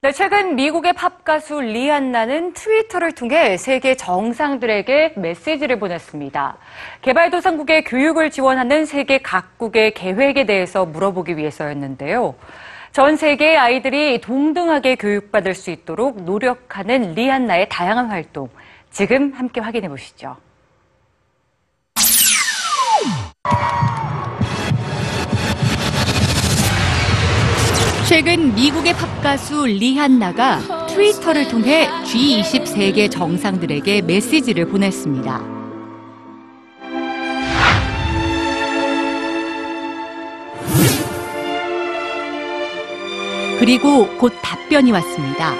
네, 최근 미국의 팝 가수 리안나는 트위터를 통해 세계 정상들에게 메시지를 보냈습니다. 개발도상국의 교육을 지원하는 세계 각국의 계획에 대해서 물어보기 위해서였는데요. 전 세계의 아이들이 동등하게 교육받을 수 있도록 노력하는 리안나의 다양한 활동, 지금 함께 확인해 보시죠. 최근 미국의 팝가수 리한나가 트위터를 통해 G20 세계 정상들에게 메시지를 보냈습니다. 그리고 곧 답변이 왔습니다.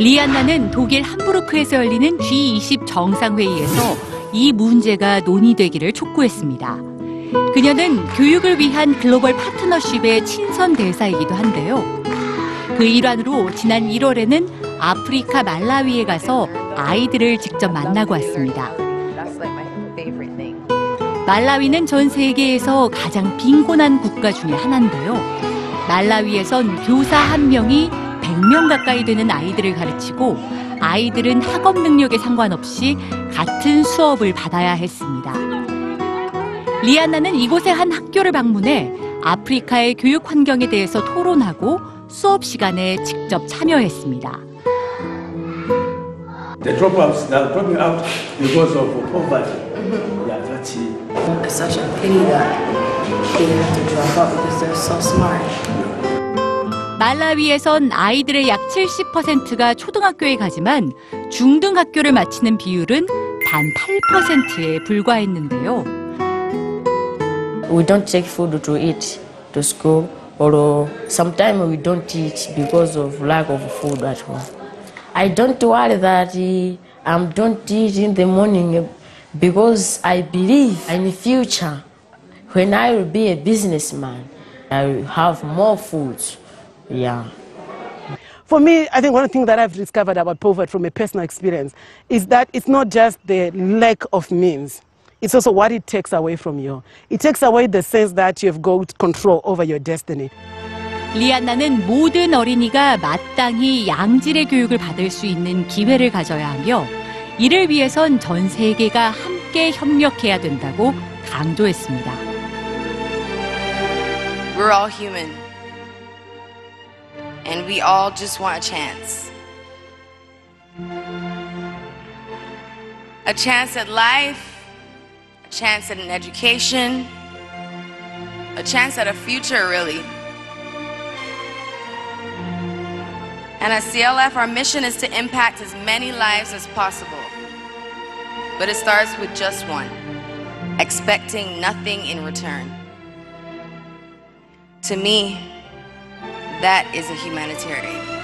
리안나는 독일 함부르크에서 열리는 G20 정상회의에서 이 문제가 논의되기를 촉구했습니다. 그녀는 교육을 위한 글로벌 파트너십의 친선 대사이기도 한데요. 그 일환으로 지난 1월에는 아프리카 말라위에 가서 아이들을 직접 만나고 왔습니다. 말라위는 전 세계에서 가장 빈곤한 국가 중에 하나인데요. 말라위에선 교사 한 명이 100명 가까이 되는 아이들을 가르치고 아이들은 학업 능력에 상관없이 같은 수업을 받아야 했습니다. 리안나는 이곳의 한 학교를 방문해 아프리카의 교육 환경에 대해서 토론하고 수업 시간에 직접 참여했습니다. The dropouts they are dropping out because of poverty. Yeah, that's it. It's such a pity that they have to drop out because they're so smart. 말라위에선 아이들의 약 70%가 초등학교에 가지만 중등학교를 마치는 비율은 단 8%에 불과했는데요. We don't take food to eat to school, or sometimes we don't teach because of lack of food at home. I don't worry that I um, don't eat in the morning because I believe in future, when I will be a businessman, I will have more food. Yeah. For me, I think one thing that I've discovered about poverty from a personal experience is that it's not just the lack of means. It's also what it takes away from you. It takes away the sense that you've got control over your destiny. 리안나는 모든 어린이가 마땅히 양질의 교육을 받을 수 있는 기회를 가져야 하며 이를 위해선 전 세계가 함께 협력해야 된다고 강조했습니다. We're all human. And we all just want a chance. A chance at life, a chance at an education, a chance at a future, really. And at CLF, our mission is to impact as many lives as possible. But it starts with just one expecting nothing in return. To me, that is a humanitarian.